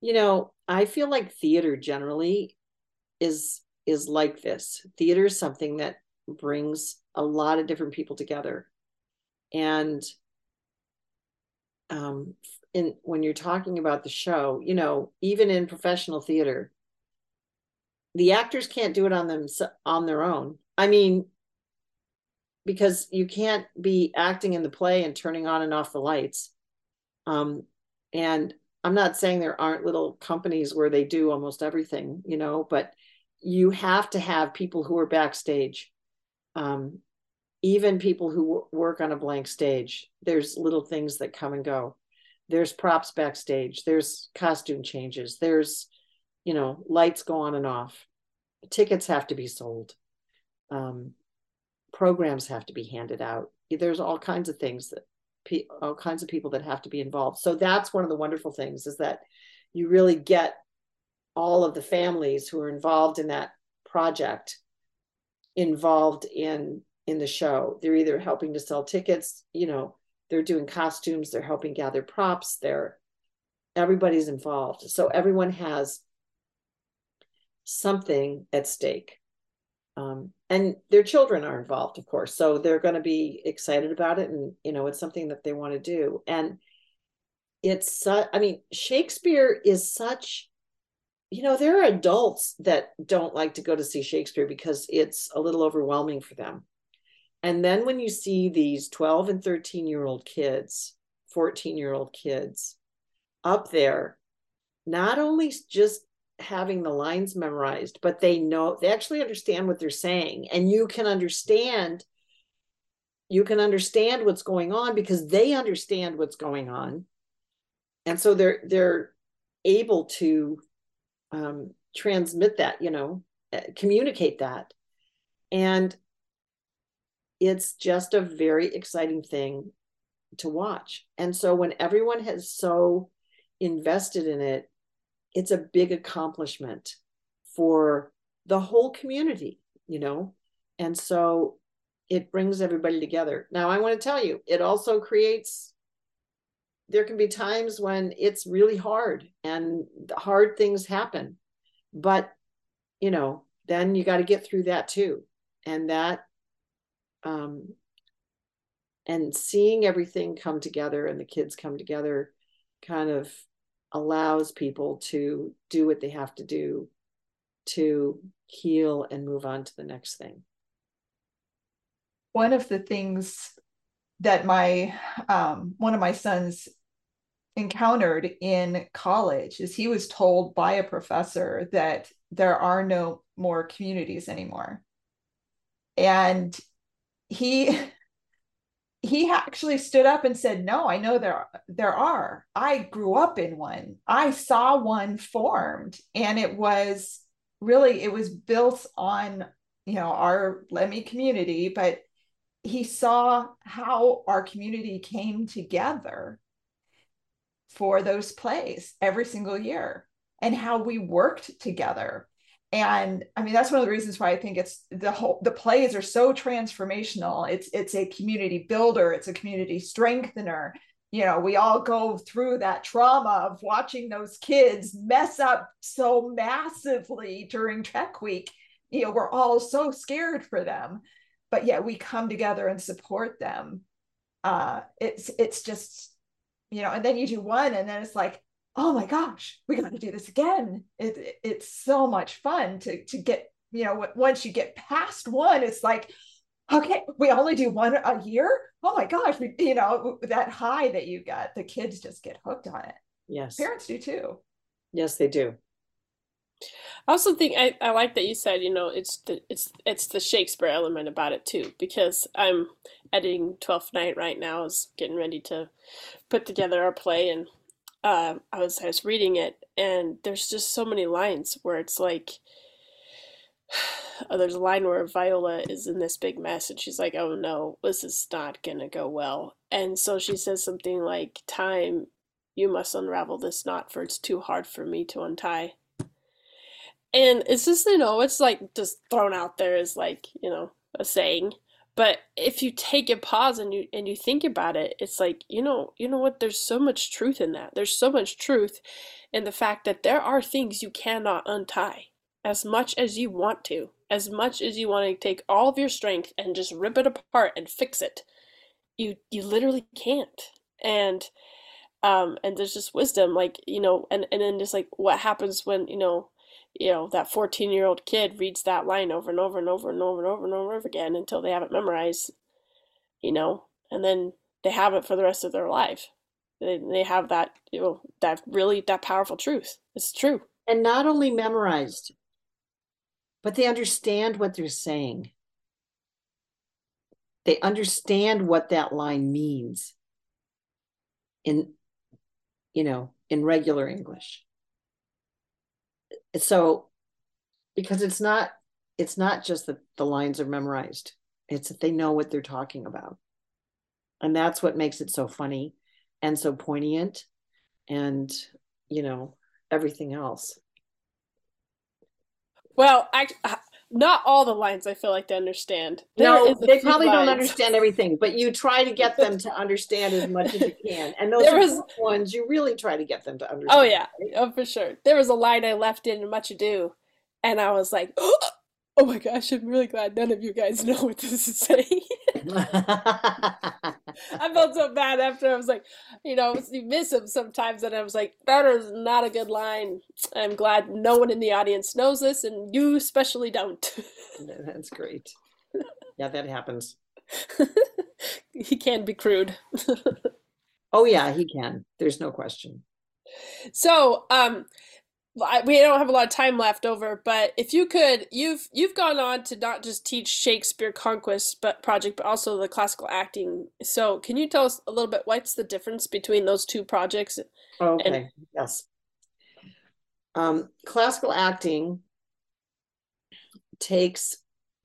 You know, I feel like theater generally is is like this. Theater is something that brings a lot of different people together. And um, in when you're talking about the show, you know, even in professional theater, the actors can't do it on them on their own. I mean, because you can't be acting in the play and turning on and off the lights. Um, and I'm not saying there aren't little companies where they do almost everything, you know, but you have to have people who are backstage. Um, even people who work on a blank stage, there's little things that come and go. There's props backstage, there's costume changes, there's, you know, lights go on and off. Tickets have to be sold. Um, programs have to be handed out there's all kinds of things that all kinds of people that have to be involved so that's one of the wonderful things is that you really get all of the families who are involved in that project involved in in the show. They're either helping to sell tickets you know they're doing costumes they're helping gather props they're everybody's involved. So everyone has something at stake. Um, and their children are involved of course so they're going to be excited about it and you know it's something that they want to do. And it's uh, i mean shakespeare is such you know there are adults that don't like to go to see shakespeare because it's a little overwhelming for them and then when you see these 12 and 13 year old kids 14 year old kids up there not only just having the lines memorized, but they know they actually understand what they're saying. And you can understand, you can understand what's going on because they understand what's going on. And so they're they're able to um, transmit that, you know, eh, communicate that. And it's just a very exciting thing to watch. And so when everyone has so invested in it, it's a big accomplishment for the whole community, you know? And so it brings everybody together. Now, I want to tell you, it also creates, there can be times when it's really hard and hard things happen. But, you know, then you got to get through that too. And that, um, and seeing everything come together and the kids come together kind of allows people to do what they have to do to heal and move on to the next thing. One of the things that my um, one of my sons encountered in college is he was told by a professor that there are no more communities anymore and he he actually stood up and said no i know there there are. I grew up in one. I saw one formed. And it was really it was built on you know our LEMI community but he saw how our community came together for those plays every single year and how we worked together and i mean that's one of the reasons why i think it's the whole the plays are so transformational. It's it's a community builder. It's a community strengthener. You know we all go through that trauma of watching those kids mess up so massively during tech week. You know we're all so scared for them but yet we come together and support them. Uh it's it's just you know and then you do one and then it's like oh my gosh, we got to do this again. It, it, it's so much fun to to get you know once you get past one, it's like okay, we only do one a year. Oh my gosh, we, you know that high that you got, the kids just get hooked on it. Yes, parents do too. Yes, they do. I also think I, I like that you said you know it's the it's it's the Shakespeare element about it too because I'm editing Twelfth Night right now is getting ready to put together our play and uh, I was I was reading it, and there's just so many lines where it's like, oh, there's a line where Viola is in this big mess, and she's like, "Oh no, this is not gonna go well." And so she says something like, "Time, you must unravel this knot, for it's too hard for me to untie." And it's just you know, it's like just thrown out there as like you know a saying, but if you take a pause and you and you think about it it's like you know you know what? There's so much truth in that. There's so much truth in the fact that there are things you cannot untie. As much as you want to as much as you want to take all of your strength and just rip it apart and fix it you you literally can't. And um and there's just wisdom like you know and and then just like what happens when you know you know, that 14 year old kid reads that line over and over and over and over and over and over again until they have it memorized, you know, and then they have it for the rest of their life. They, they have that, you know, that really, that powerful truth. It's true. And not only memorized, but they understand what they're saying. They understand what that line means in, you know, in regular English so because it's not it's not just that the lines are memorized it's that they know what they're talking about. And that's what makes it so funny and so poignant and you know everything else. Well i not all the lines I feel like they understand. There no, they probably lines. don't understand everything, but you try to get them to understand as much as you can. And those there was, ones you really try to get them to oh, understand. Oh yeah, right? oh for sure. There was a line I left in Much Ado, and I was like, oh my gosh, I'm really glad none of you guys know what this is saying. I felt so bad after. I was like, you know, you miss them sometimes, and I was like, that is not a good line. I'm glad no one in the audience knows this, and you especially don't. That's great. Yeah, that happens. he can be crude. oh yeah, he can. There's no question. So, um, we don't have a lot of time left over, but if you could, you've you've gone on to not just teach Shakespeare Conquest but project, but also the classical acting. So, can you tell us a little bit what's the difference between those two projects? Okay. And- yes. Um, classical acting takes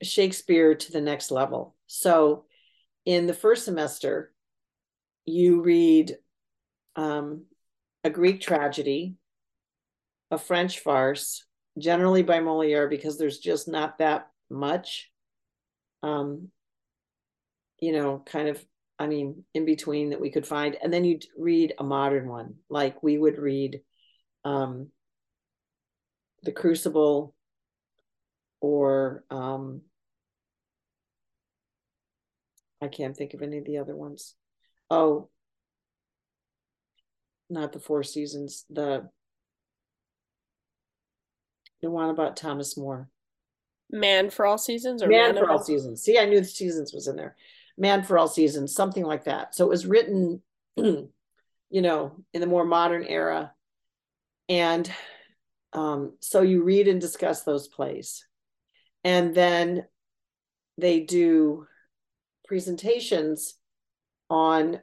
Shakespeare to the next level. So, in the first semester, you read um, a Greek tragedy a French farce, generally by Moliere, because there's just not that much, um, you know, kind of, I mean, in between that we could find. And then you'd read a modern one, like we would read um, The Crucible or um, I can't think of any of the other ones. Oh, not the Four Seasons, the the one about Thomas More. Man for All Seasons or Man, Man for All Seasons. See, I knew the seasons was in there. Man for All Seasons, something like that. So it was written, you know, in the more modern era. And um, so you read and discuss those plays. And then they do presentations on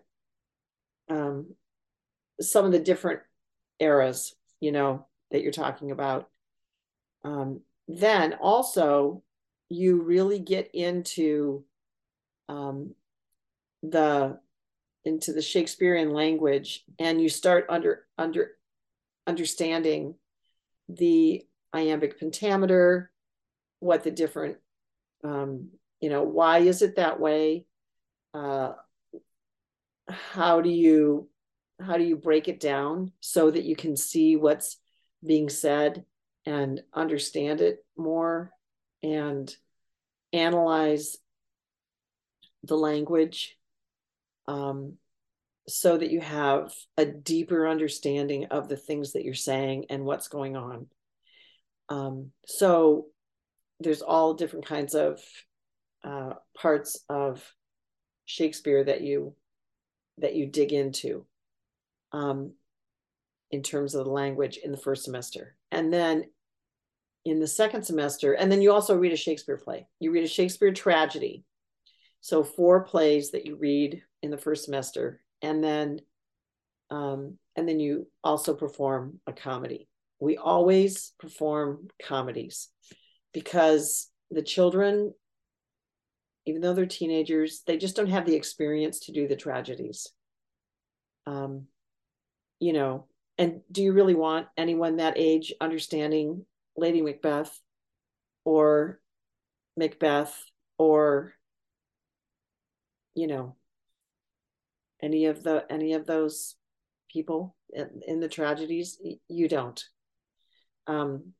um, some of the different eras, you know, that you're talking about um, then also you really get into um, the into the Shakespearean language, and you start under under understanding the iambic pentameter, what the different, um, you know, why is it that way? Uh, how do you how do you break it down so that you can see what's being said and understand it more and analyze the language um, so that you have a deeper understanding of the things that you're saying and what's going on. Um, so there's all different kinds of uh, parts of Shakespeare that you that you dig into um, in terms of the language in the first semester, and then in the second semester, and then you also read a Shakespeare play. You read a Shakespeare tragedy. So four plays that you read in the first semester, and then um, and then you also perform a comedy. We always perform comedies because the children, even though they're teenagers, they just don't have the experience to do the tragedies. Um, you know, and do you really want anyone that age understanding Lady Macbeth or Macbeth or you know any of the any of those people in, in the tragedies you don't. Um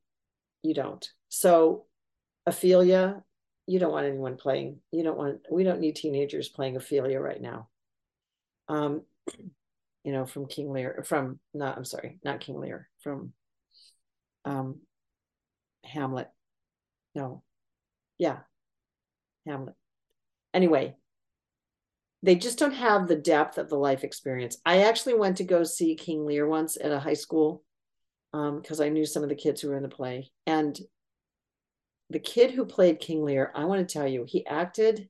you don't. So ophelia you don't want anyone playing you don't want we don't need teenagers playing ophelia right now. Um you know from king lear from not i'm sorry not king lear from um hamlet no yeah hamlet anyway they just don't have the depth of the life experience. I actually went to go see King Lear once at a high school because um, I knew some of the kids who were in the play. And the kid who played King Lear, I want to tell you, he acted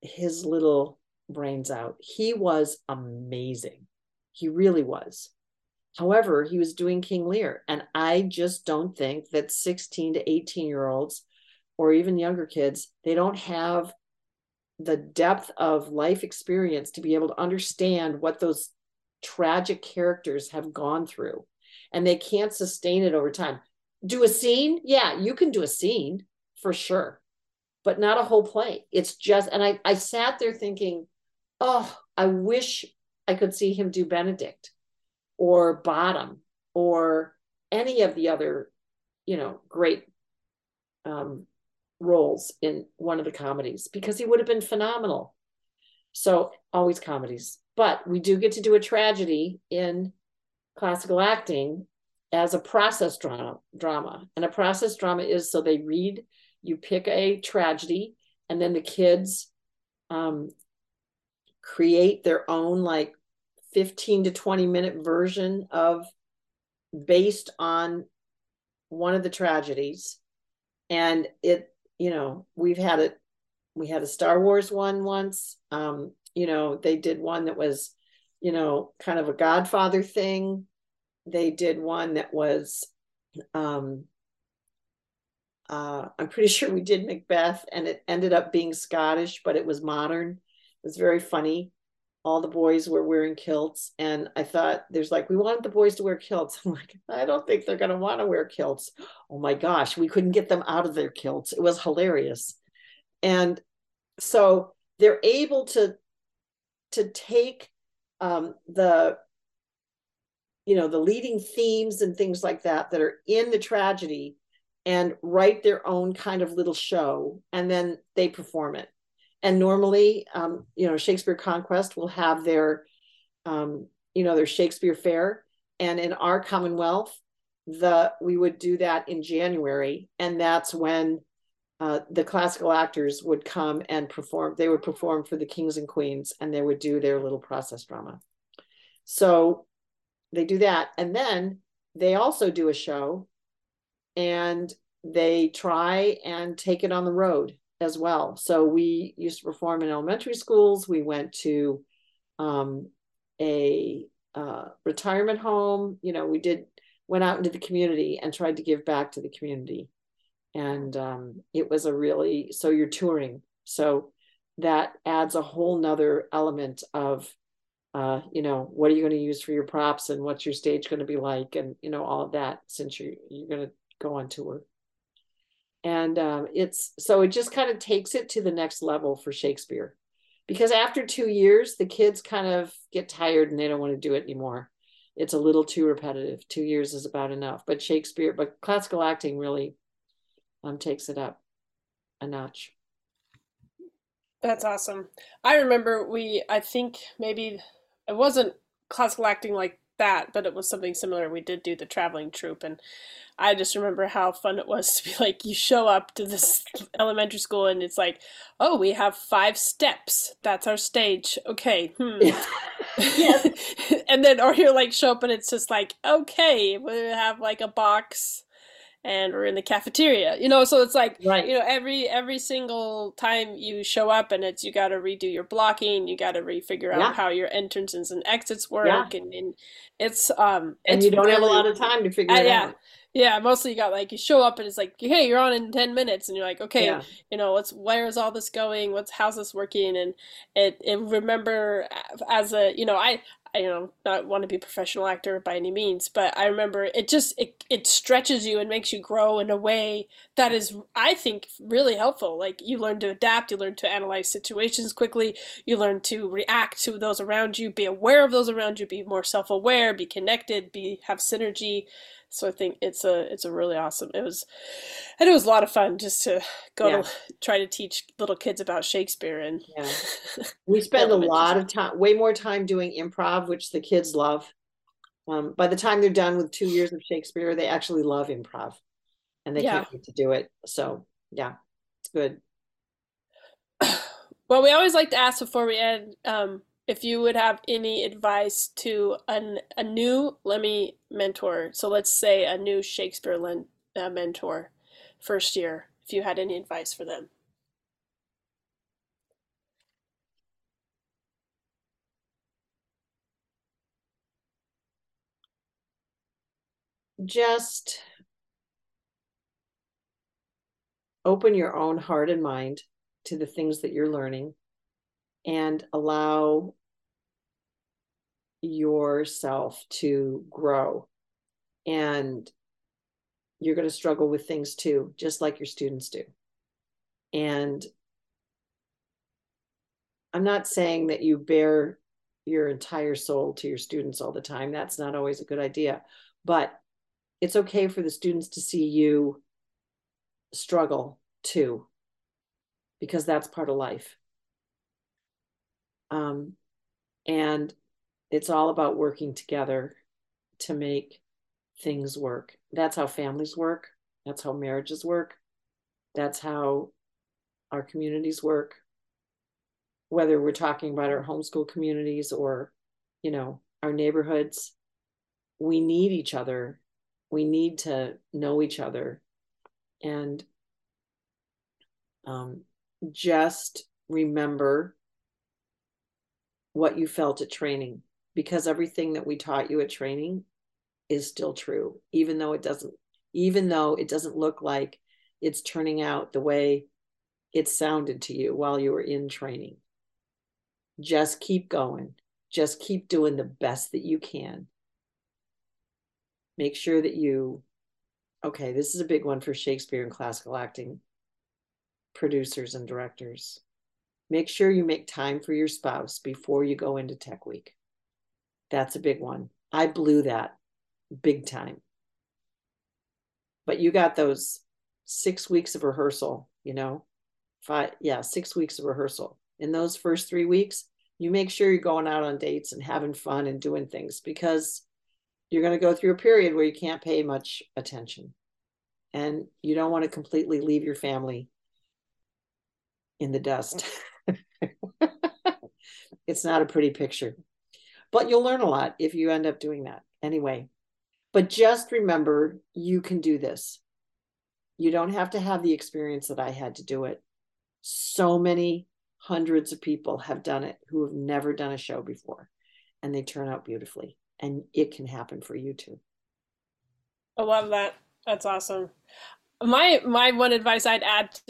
his little brains out. He was amazing. He really was. However, he was doing King Lear. And I just don't think that 16 to 18 year olds or even younger kids, they don't have the depth of life experience to be able to understand what those tragic characters have gone through. And they can't sustain it over time. Do a scene? Yeah you can do a scene for sure but not a whole play. It's just and i i sat there thinking oh i wish i could see him do benedick or bottom or any of the other you know great um roles in one of the comedies because he would have been phenomenal. So always comedies. But we do get to do a tragedy in classical acting as a process drama drama. And a process drama is so they read, you pick a tragedy, and then the kids um, create their own like 15 to 20 minute version of based on one of the tragedies and it you know, we've had it, we had a Star Wars one once. Um, you know, they did one that was, you know, kind of a Godfather thing. They did one that was, um, uh, I'm pretty sure we did Macbeth and it ended up being Scottish, but it was modern. It was very funny all the boys were wearing kilts and i thought there's like we wanted the boys to wear kilts. I'm like i don't think they're going to want to wear kilts. Oh my gosh we couldn't get them out of their kilts. It was hilarious. And so they're able to to take um, the you know the leading themes and things like that that are in the tragedy and write their own kind of little show and then they perform it and normally um, you know shakespeare conquest will have their um, you know their shakespeare fair. And in our commonwealth the we would do that in january. And that's when uh, the classical actors would come and perform they would perform for the kings and queens and they would do their little process drama. So they do that. And then they also do a show and they try and take it on the road as well. So we used to perform in elementary schools. We went to um, a uh, retirement home. You know, we did went out into the community and tried to give back to the community. And um, it was a really so you're touring. So that adds a whole nother element of uh, you know, what are you going to use for your props and what's your stage going to be like and you know all of that since you're you're going to go on tour. And um, it's so it just kind of takes it to the next level for Shakespeare. Because after two years, the kids kind of get tired and they don't want to do it anymore. It's a little too repetitive. Two years is about enough. But Shakespeare, but classical acting really um, takes it up a notch. That's awesome. I remember we, I think maybe it wasn't classical acting like that, but it was something similar. We did do the traveling troupe, and I just remember how fun it was to be like, you show up to this elementary school, and it's like, oh, we have five steps. That's our stage. Okay. Hmm. And then, or you're like, show up, and it's just like, okay, we have like a box and we're in the cafeteria you know so it's like right. you know every every single time you show up and it's you got to redo your blocking you got to refigure out yeah. how your entrances and exits work yeah. and, and it's um and it's you don't really, have a lot of time to figure uh, it yeah. out yeah, mostly you got like you show up and it's like, hey, you're on in ten minutes, and you're like, okay, yeah. you know, what's where is all this going? What's how's this working? And it, it remember as a you know I I you know not want to be a professional actor by any means, but I remember it just it it stretches you and makes you grow in a way that is I think really helpful. Like you learn to adapt, you learn to analyze situations quickly, you learn to react to those around you, be aware of those around you, be more self aware, be connected, be have synergy. So I think it's a it's a really awesome. It was, and it was a lot of fun just to go yeah. to try to teach little kids about Shakespeare and. Yeah, we spend a lot of time, way more time doing improv, which the kids love. Um, by the time they're done with two years of Shakespeare, they actually love improv, and they yeah. can't wait to do it. So yeah, it's good. Well, we always like to ask before we end. Um, if you would have any advice to an, a new LEMI mentor, so let's say a new Shakespeare len, uh, mentor, first year, if you had any advice for them. Just open your own heart and mind to the things that you're learning and allow yourself to grow. And you're going to struggle with things too, just like your students do. And I'm not saying that you bear your entire soul to your students all the time. That's not always a good idea. But it's okay for the students to see you struggle too, because that's part of life. Um, and it's all about working together to make things work. That's how families work. That's how marriages work. That's how our communities work. Whether we're talking about our homeschool communities or, you know, our neighborhoods, we need each other. We need to know each other. And um, just remember what you felt at training because everything that we taught you at training is still true even though it doesn't even though it doesn't look like it's turning out the way it sounded to you while you were in training. Just keep going. Just keep doing the best that you can. Make sure that you okay this is a big one for shakespeare and classical acting producers and directors. Make sure you make time for your spouse before you go into tech week. That's a big one. I blew that big time. But you got those six weeks of rehearsal, you know, five, yeah, six weeks of rehearsal. In those first three weeks, you make sure you're going out on dates and having fun and doing things because you're going to go through a period where you can't pay much attention. And you don't want to completely leave your family in the dust. it's not a pretty picture. But you'll learn a lot if you end up doing that anyway. But just remember, you can do this. You don't have to have the experience that I had to do it. So many hundreds of people have done it who have never done a show before, and they turn out beautifully. And it can happen for you too. I love that. That's awesome. My my one advice I'd add to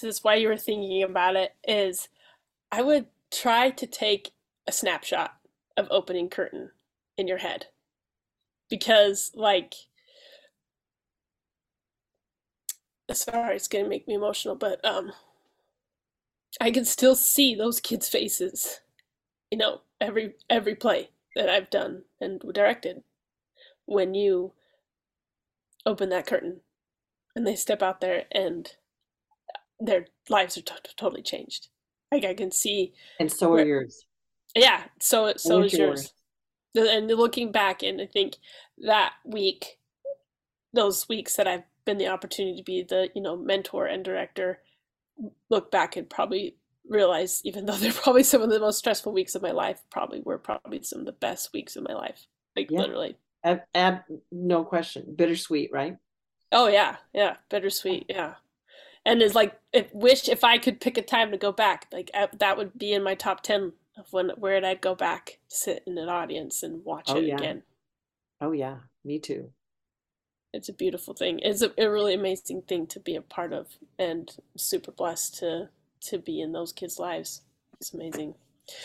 this, while you were thinking about it is I would try to take a snapshot of opening curtain in your head. Because like sorry it's going to make me emotional but um i can still see those kids faces you know every every play that i've done and directed. When you open that curtain and they step out there and their lives are t- totally changed. Like i can see and so are yours yeah so so is yours. And looking back and i think that week those weeks that i've been the opportunity to be the you know mentor and director look back and probably realize even though they're probably some of the most stressful weeks of my life probably were probably some of the best weeks of my life. Like yeah. literally. Ab, ab, no question. Bittersweet right? Oh yeah. Yeah bittersweet yeah. And it's like if wish if i could pick a time to go back like that would be in my top 10 of when where i'd go back sit in an audience and watch oh, it yeah. again oh yeah me too it's a beautiful thing. It's a, a, really amazing thing to be a part of, and super blessed to to be in those kids' lives. It's amazing.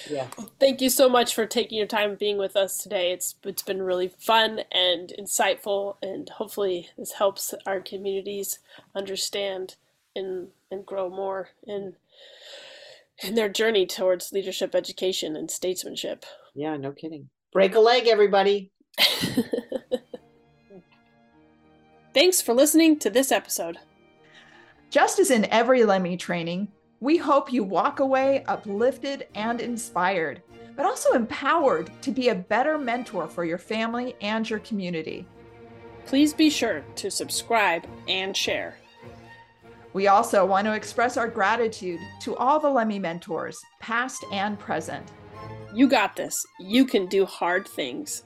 Yeah. thank you so much for taking your time being with us today. It's it's been really fun and insightful, and hopefully this helps our communities understand and and grow more in in their journey towards leadership education and statesmanship. Yeah, no kidding. Break a leg, everybody. Thanks for listening to this episode. Just as in every LEMI training, we hope you walk away uplifted and inspired, but also empowered to be a better mentor for your family and your community. Please be sure to subscribe and share. We also want to express our gratitude to all the LEMI mentors, past and present. You got this. You can do hard things.